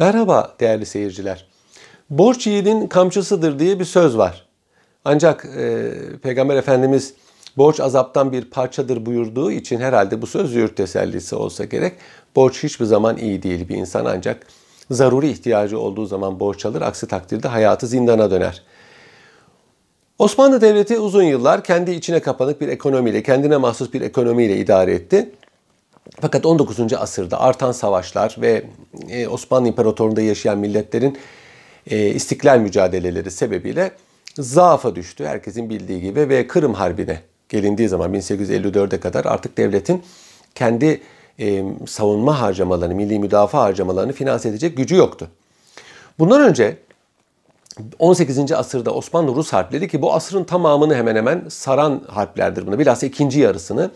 Merhaba değerli seyirciler. Borç yiğidin kamçısıdır diye bir söz var. Ancak e, Peygamber Efendimiz borç azaptan bir parçadır buyurduğu için herhalde bu söz yurt tesellisi olsa gerek. Borç hiçbir zaman iyi değil bir insan ancak zaruri ihtiyacı olduğu zaman borç alır. Aksi takdirde hayatı zindana döner. Osmanlı Devleti uzun yıllar kendi içine kapanık bir ekonomiyle, kendine mahsus bir ekonomiyle idare etti. Fakat 19. asırda artan savaşlar ve e, Osmanlı İmparatorluğu'nda yaşayan milletlerin e, istiklal mücadeleleri sebebiyle zaafa düştü. Herkesin bildiği gibi ve Kırım Harbi'ne gelindiği zaman 1854'e kadar artık devletin kendi e, savunma harcamalarını, milli müdafaa harcamalarını finanse edecek gücü yoktu. Bundan önce 18. asırda Osmanlı-Rus harpleri ki bu asrın tamamını hemen hemen saran harplerdir buna. Bilhassa ikinci yarısını.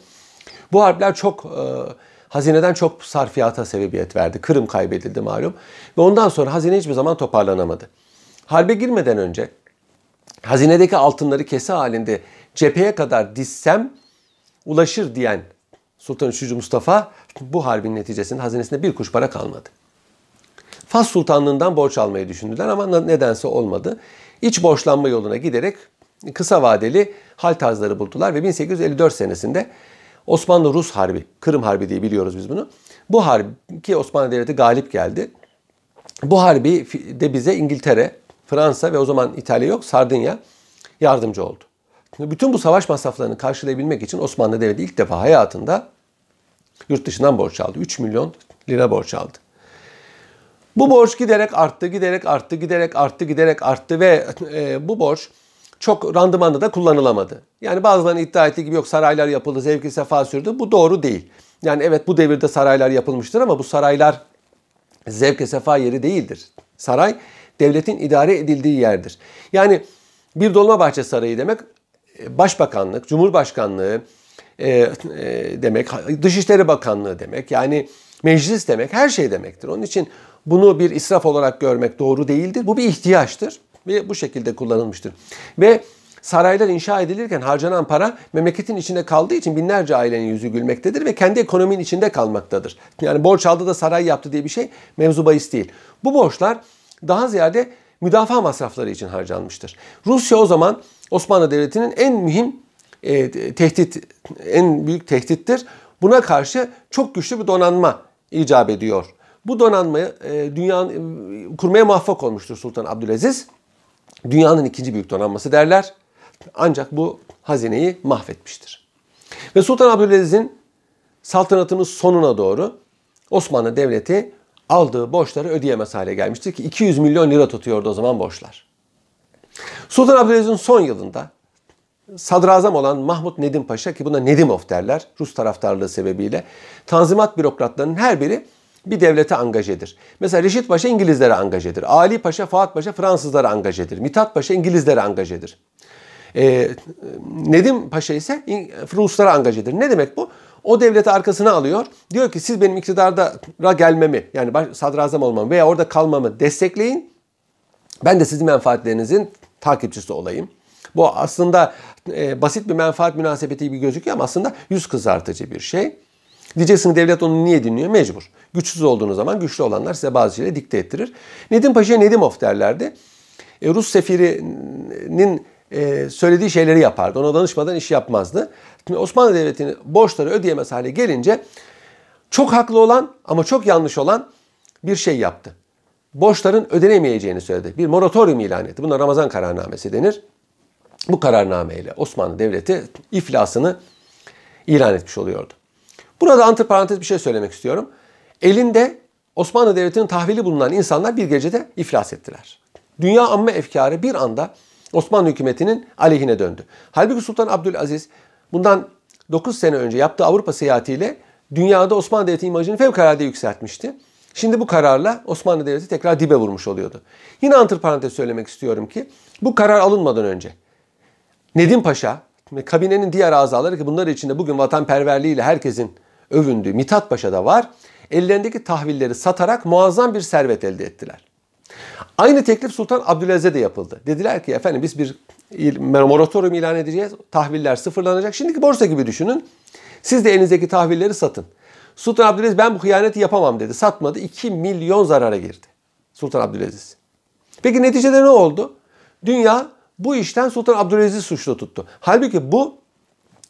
Bu harpler çok e, hazineden çok sarfiyata sebebiyet verdi. Kırım kaybedildi malum. Ve ondan sonra hazine hiçbir zaman toparlanamadı. Harbe girmeden önce hazinedeki altınları kese halinde cepheye kadar dizsem ulaşır diyen Sultan Üçüncü Mustafa bu harbin neticesinde hazinesinde bir kuş para kalmadı. Fas Sultanlığından borç almayı düşündüler ama nedense olmadı. İç borçlanma yoluna giderek kısa vadeli hal tarzları buldular ve 1854 senesinde Osmanlı-Rus Harbi, Kırım Harbi diye biliyoruz biz bunu. Bu harbi ki Osmanlı Devleti galip geldi. Bu harbi de bize İngiltere, Fransa ve o zaman İtalya yok Sardinya yardımcı oldu. Bütün bu savaş masraflarını karşılayabilmek için Osmanlı Devleti ilk defa hayatında yurt dışından borç aldı. 3 milyon lira borç aldı. Bu borç giderek arttı, giderek arttı, giderek arttı, giderek arttı ve e, bu borç çok randımanlı da kullanılamadı. Yani bazılarının iddia ettiği gibi yok saraylar yapıldı, zevki sefa sürdü. Bu doğru değil. Yani evet bu devirde saraylar yapılmıştır ama bu saraylar zevke sefa yeri değildir. Saray devletin idare edildiği yerdir. Yani bir Dolmabahçe Sarayı demek e, başbakanlık, cumhurbaşkanlığı e, e, demek, Dışişleri Bakanlığı demek. Yani meclis demek, her şey demektir. Onun için bunu bir israf olarak görmek doğru değildir. Bu bir ihtiyaçtır ve bu şekilde kullanılmıştır. Ve saraylar inşa edilirken harcanan para memleketin içinde kaldığı için binlerce ailenin yüzü gülmektedir ve kendi ekonominin içinde kalmaktadır. Yani borç aldı da saray yaptı diye bir şey mevzu bahis değil. Bu borçlar daha ziyade müdafaa masrafları için harcanmıştır. Rusya o zaman Osmanlı Devleti'nin en mühim e, tehdit, en büyük tehdittir. Buna karşı çok güçlü bir donanma icap ediyor. Bu donanmayı e, dünyanın e, kurmaya muvaffak olmuştur Sultan Abdülaziz. Dünyanın ikinci büyük donanması derler. Ancak bu hazineyi mahvetmiştir. Ve Sultan Abdülaziz'in saltanatının sonuna doğru Osmanlı Devleti aldığı borçları ödeyemez hale gelmiştir ki 200 milyon lira tutuyordu o zaman borçlar. Sultan Abdülaziz'in son yılında sadrazam olan Mahmut Nedim Paşa ki buna Nedimov derler Rus taraftarlığı sebebiyle tanzimat bürokratlarının her biri bir devlete angajedir. Mesela Reşit Paşa İngilizlere angajedir. Ali Paşa, Fuat Paşa Fransızlara angajedir. Mithat Paşa İngilizlere angajedir. Ee, Nedim Paşa ise Ruslara angajedir. Ne demek bu? O devleti arkasına alıyor. Diyor ki siz benim iktidarda gelmemi yani sadrazam olmamı veya orada kalmamı destekleyin. Ben de sizin menfaatlerinizin takipçisi olayım. Bu aslında e, basit bir menfaat münasebeti gibi gözüküyor ama aslında yüz kızartıcı bir şey. Diyeceksin devlet onu niye dinliyor? Mecbur. Güçsüz olduğunuz zaman güçlü olanlar size bazı şeyleri dikte ettirir. Nedim Paşa Nedimov derlerdi. E, Rus sefirinin e, söylediği şeyleri yapardı. Ona danışmadan iş yapmazdı. Şimdi Osmanlı Devleti'nin borçları ödeyemez hale gelince çok haklı olan ama çok yanlış olan bir şey yaptı. Borçların ödenemeyeceğini söyledi. Bir moratorium ilan etti. Buna Ramazan kararnamesi denir. Bu kararnameyle Osmanlı Devleti iflasını ilan etmiş oluyordu. Burada antiparantez bir şey söylemek istiyorum. Elinde Osmanlı Devleti'nin tahvili bulunan insanlar bir gecede iflas ettiler. Dünya amme efkarı bir anda Osmanlı hükümetinin aleyhine döndü. Halbuki Sultan Abdülaziz bundan 9 sene önce yaptığı Avrupa seyahatiyle dünyada Osmanlı Devleti imajını fevkalade yükseltmişti. Şimdi bu kararla Osmanlı Devleti tekrar dibe vurmuş oluyordu. Yine antiparantez söylemek istiyorum ki bu karar alınmadan önce Nedim Paşa ve kabinenin diğer azaları ki bunlar içinde bugün vatanperverliğiyle herkesin övündüğü Mithat Paşa da var. Ellerindeki tahvilleri satarak muazzam bir servet elde ettiler. Aynı teklif Sultan Abdülaziz'e de yapıldı. Dediler ki efendim biz bir moratorium ilan edeceğiz. Tahviller sıfırlanacak. Şimdiki borsa gibi düşünün. Siz de elinizdeki tahvilleri satın. Sultan Abdülaziz ben bu hıyaneti yapamam dedi. Satmadı. 2 milyon zarara girdi. Sultan Abdülaziz. Peki neticede ne oldu? Dünya bu işten Sultan Abdülaziz'i suçlu tuttu. Halbuki bu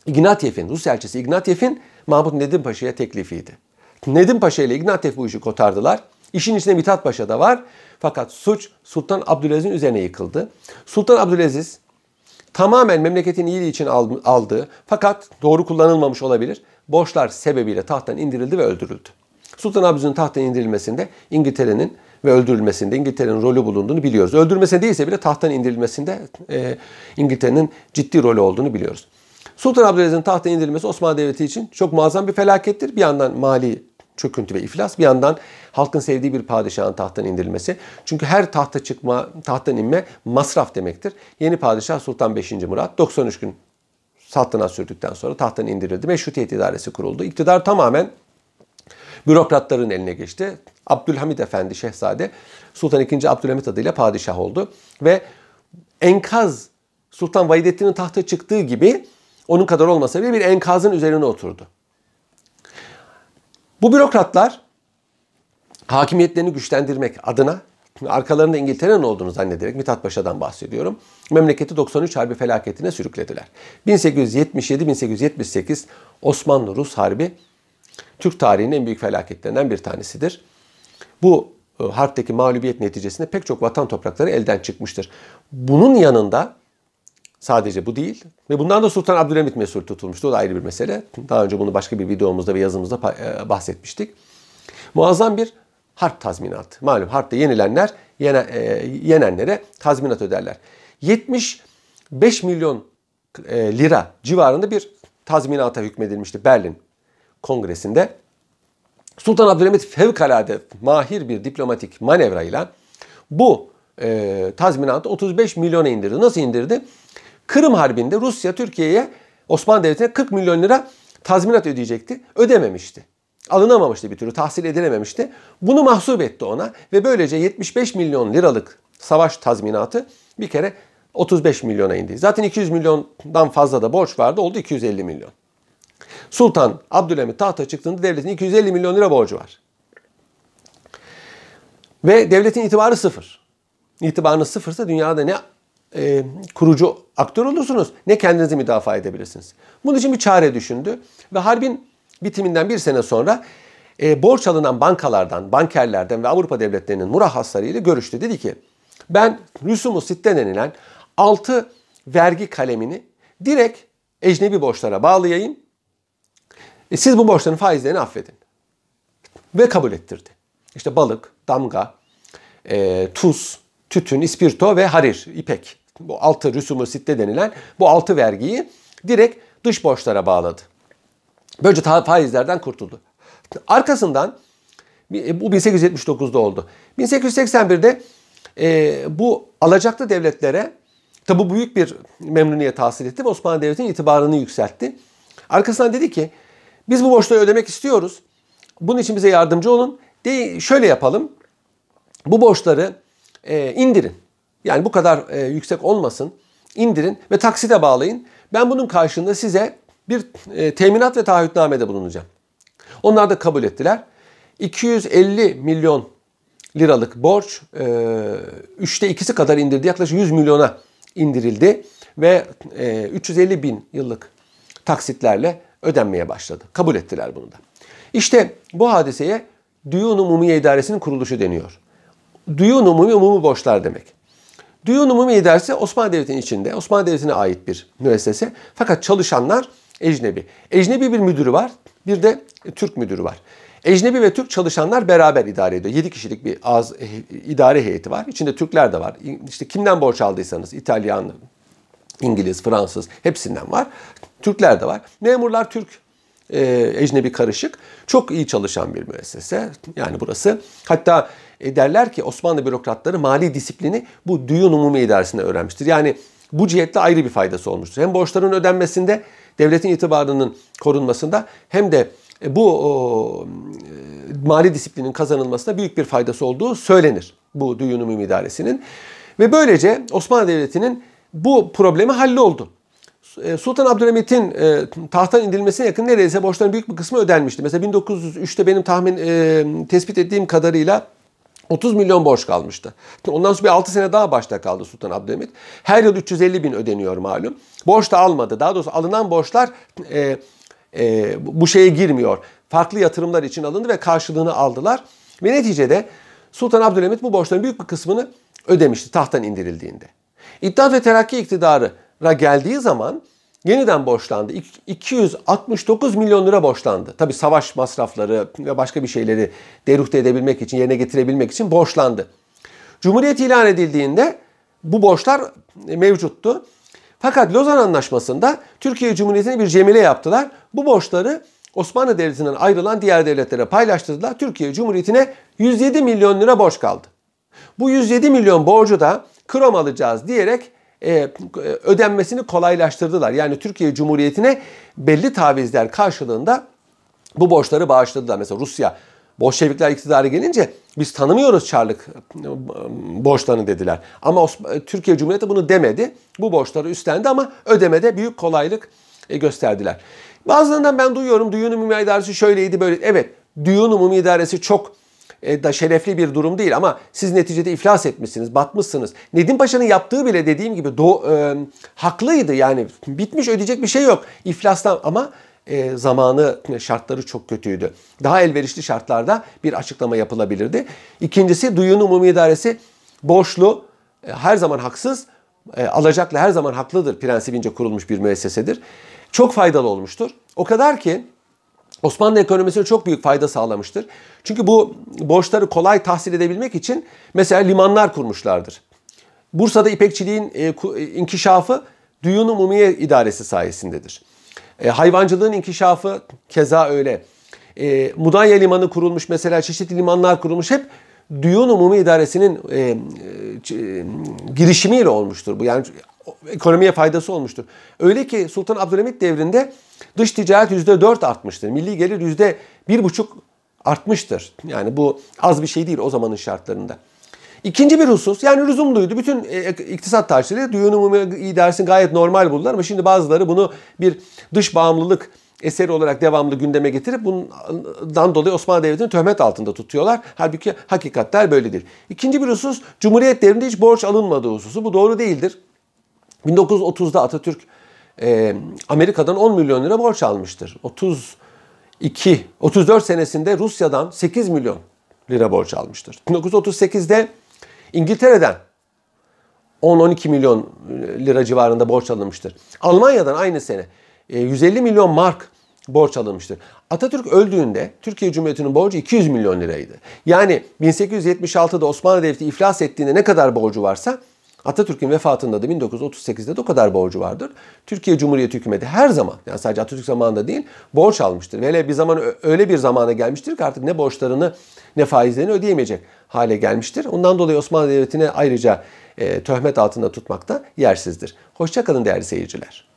Ignatiev'in, Rus elçisi Ignatiev'in Mahmut Nedim Paşa'ya teklifiydi. Nedim Paşa ile Ignatiev bu işi kotardılar. İşin içinde Mithat Paşa da var. Fakat suç Sultan Abdülaziz'in üzerine yıkıldı. Sultan Abdülaziz tamamen memleketin iyiliği için aldığı fakat doğru kullanılmamış olabilir. Borçlar sebebiyle tahttan indirildi ve öldürüldü. Sultan Abdülaziz'in tahttan indirilmesinde İngiltere'nin ve öldürülmesinde İngiltere'nin rolü bulunduğunu biliyoruz. Öldürülmesine değilse bile tahttan indirilmesinde e, İngiltere'nin ciddi rolü olduğunu biliyoruz. Sultan Abdülaziz'in tahttan indirilmesi Osmanlı Devleti için çok muazzam bir felakettir. Bir yandan mali çöküntü ve iflas, bir yandan halkın sevdiği bir padişahın tahttan indirilmesi. Çünkü her tahta çıkma, tahttan inme masraf demektir. Yeni padişah Sultan 5. Murat 93 gün saltanat sürdükten sonra tahttan indirildi. Meşrutiyet idaresi kuruldu. İktidar tamamen bürokratların eline geçti. Abdülhamid Efendi Şehzade Sultan II. Abdülhamid adıyla padişah oldu. Ve enkaz Sultan Vahidettin'in tahta çıktığı gibi onun kadar olmasa bile bir enkazın üzerine oturdu. Bu bürokratlar hakimiyetlerini güçlendirmek adına arkalarında İngiltere'nin olduğunu zannederek Mithat Paşa'dan bahsediyorum. Memleketi 93 Harbi felaketine sürüklediler. 1877-1878 Osmanlı-Rus Harbi Türk tarihinin en büyük felaketlerinden bir tanesidir. Bu e, harpteki mağlubiyet neticesinde pek çok vatan toprakları elden çıkmıştır. Bunun yanında sadece bu değil ve bundan da Sultan Abdülhamit mesul tutulmuştu. O da ayrı bir mesele. Daha önce bunu başka bir videomuzda ve yazımızda e, bahsetmiştik. Muazzam bir harp tazminatı. Malum harpte yenilenler yene, e, yenenlere tazminat öderler. 75 milyon e, lira civarında bir tazminata hükmedilmişti Berlin Kongresi'nde. Sultan Abdülhamit fevkalade mahir bir diplomatik manevrayla bu e, tazminatı 35 milyona indirdi. Nasıl indirdi? Kırım Harbi'nde Rusya Türkiye'ye Osmanlı Devleti'ne 40 milyon lira tazminat ödeyecekti. Ödememişti. Alınamamıştı bir türlü, tahsil edilememişti. Bunu mahsup etti ona ve böylece 75 milyon liralık savaş tazminatı bir kere 35 milyona indi. Zaten 200 milyondan fazla da borç vardı, oldu 250 milyon. Sultan Abdülhamit tahta çıktığında devletin 250 milyon lira borcu var. Ve devletin itibarı sıfır. İtibarınız sıfırsa dünyada ne e, kurucu aktör olursunuz ne kendinizi müdafaa edebilirsiniz. Bunun için bir çare düşündü ve harbin bitiminden bir sene sonra e, borç alınan bankalardan, bankerlerden ve Avrupa devletlerinin murahhasları ile görüştü. Dedi ki ben rüsumu sitte denilen 6 vergi kalemini direkt ecnebi borçlara bağlayayım. E, siz bu borçların faizlerini affedin. Ve kabul ettirdi. İşte balık, damga, e, tuz, tütün, ispirto ve harir, ipek. Bu altı rüsumu sitte denilen bu altı vergiyi direkt dış borçlara bağladı. Böylece faizlerden kurtuldu. Arkasından e, bu 1879'da oldu. 1881'de e, bu alacaklı devletlere tabi büyük bir memnuniyet hasıl etti ve Osmanlı Devleti'nin itibarını yükseltti. Arkasından dedi ki biz bu borçları ödemek istiyoruz. Bunun için bize yardımcı olun. De, şöyle yapalım. Bu borçları e, indirin. Yani bu kadar e, yüksek olmasın. İndirin ve taksite bağlayın. Ben bunun karşılığında size bir e, teminat ve taahhütnamede bulunacağım. Onlar da kabul ettiler. 250 milyon liralık borç e, üçte ikisi kadar indirdi. Yaklaşık 100 milyona indirildi ve e, 350 bin yıllık taksitlerle ödenmeye başladı. Kabul ettiler bunu da. İşte bu hadiseye Düyun Umumiye İdaresi'nin kuruluşu deniyor. Düyun Umumi umumi borçlar demek. Düyun Umumi İdaresi Osmanlı Devleti'nin içinde, Osmanlı Devleti'ne ait bir müessese. Fakat çalışanlar ecnebi. Ecnebi bir müdürü var, bir de Türk müdürü var. Ecnebi ve Türk çalışanlar beraber idare ediyor. 7 kişilik bir az e, idare heyeti var. İçinde Türkler de var. İşte kimden borç aldıysanız İtalyan, İngiliz, Fransız hepsinden var. Türkler de var. Memurlar Türk e, ecnebi karışık. Çok iyi çalışan bir müessese. Yani burası. Hatta e, derler ki Osmanlı bürokratları mali disiplini bu düğün umumi idaresinde öğrenmiştir. Yani bu cihetle ayrı bir faydası olmuştur. Hem borçların ödenmesinde, devletin itibarının korunmasında hem de e, bu o, e, mali disiplinin kazanılmasında büyük bir faydası olduğu söylenir bu düğün umumi idaresinin. Ve böylece Osmanlı Devleti'nin bu problemi halloldu. E, Sultan Abdülhamit'in e, tahttan indirilmesine yakın neredeyse borçların büyük bir kısmı ödenmişti. Mesela 1903'te benim tahmin e, tespit ettiğim kadarıyla 30 milyon borç kalmıştı. Ondan sonra bir 6 sene daha başta kaldı Sultan Abdülhamit. Her yıl 350 bin ödeniyor malum. Borç da almadı. Daha doğrusu alınan borçlar e, e, bu şeye girmiyor. Farklı yatırımlar için alındı ve karşılığını aldılar. Ve neticede Sultan Abdülhamit bu borçların büyük bir kısmını ödemişti tahttan indirildiğinde. İttihat ve Terakki iktidarı geldiği zaman yeniden borçlandı. 269 milyon lira borçlandı. Tabi savaş masrafları ve başka bir şeyleri deruhte edebilmek için, yerine getirebilmek için borçlandı. Cumhuriyet ilan edildiğinde bu borçlar mevcuttu. Fakat Lozan Anlaşması'nda Türkiye Cumhuriyeti'ne bir cemile yaptılar. Bu borçları Osmanlı Devleti'nden ayrılan diğer devletlere paylaştırdılar. Türkiye Cumhuriyeti'ne 107 milyon lira borç kaldı. Bu 107 milyon borcu da krom alacağız diyerek e, ödenmesini kolaylaştırdılar. Yani Türkiye Cumhuriyeti'ne belli tavizler karşılığında bu borçları bağışladılar. Mesela Rusya Bolşevikler iktidarı gelince biz tanımıyoruz Çarlık borçlarını dediler. Ama Türkiye Cumhuriyeti bunu demedi. Bu borçları üstlendi ama ödemede büyük kolaylık e, gösterdiler. Bazılarından ben duyuyorum Düğün Umumi İdaresi şöyleydi böyle. Evet Düğün Umumi İdaresi çok e, da şerefli bir durum değil ama siz neticede iflas etmişsiniz, batmışsınız. Nedim Paşa'nın yaptığı bile dediğim gibi do, e, haklıydı yani bitmiş ödeyecek bir şey yok iflastan ama e, zamanı şartları çok kötüydü. Daha elverişli şartlarda bir açıklama yapılabilirdi. İkincisi Duyun Umumi İdaresi borçlu, e, her zaman haksız, e, alacaklı her zaman haklıdır prensibince kurulmuş bir müessesedir. Çok faydalı olmuştur. O kadar ki Osmanlı ekonomisine çok büyük fayda sağlamıştır. Çünkü bu borçları kolay tahsil edebilmek için mesela limanlar kurmuşlardır. Bursa'da ipekçiliğin e, e, inkişafı Düyun Umumiye İdaresi sayesindedir. E, hayvancılığın inkişafı keza öyle. Mudanya Limanı kurulmuş mesela çeşitli limanlar kurulmuş hep Düyun Umumi İdaresi'nin girişimiyle olmuştur bu. Yani ekonomiye faydası olmuştur. Öyle ki Sultan Abdülhamit devrinde dış ticaret %4 artmıştır. Milli gelir %1,5 artmıştır. Yani bu az bir şey değil o zamanın şartlarında. İkinci bir husus yani lüzumluydu. Bütün e, iktisat tarihçileri düğün umumi idaresini gayet normal buldular ama şimdi bazıları bunu bir dış bağımlılık eseri olarak devamlı gündeme getirip bundan dolayı Osmanlı Devleti'ni töhmet altında tutuyorlar. Halbuki hakikatler böyle değil. İkinci bir husus Cumhuriyet devrinde hiç borç alınmadığı hususu. Bu doğru değildir. 1930'da Atatürk e, Amerika'dan 10 milyon lira borç almıştır. 32, 34 senesinde Rusya'dan 8 milyon lira borç almıştır. 1938'de İngiltere'den 10-12 milyon lira civarında borç alınmıştır. Almanya'dan aynı sene 150 milyon mark borç alınmıştır. Atatürk öldüğünde Türkiye Cumhuriyeti'nin borcu 200 milyon liraydı. Yani 1876'da Osmanlı Devleti iflas ettiğinde ne kadar borcu varsa Atatürk'ün vefatında da 1938'de de o kadar borcu vardır. Türkiye Cumhuriyeti hükümeti her zaman yani sadece Atatürk zamanında değil borç almıştır. Ve hele bir zaman öyle bir zamana gelmiştir ki artık ne borçlarını ne faizlerini ödeyemeyecek hale gelmiştir. Ondan dolayı Osmanlı Devleti'ne ayrıca e, töhmet altında tutmakta yersizdir. Hoşçakalın değerli seyirciler.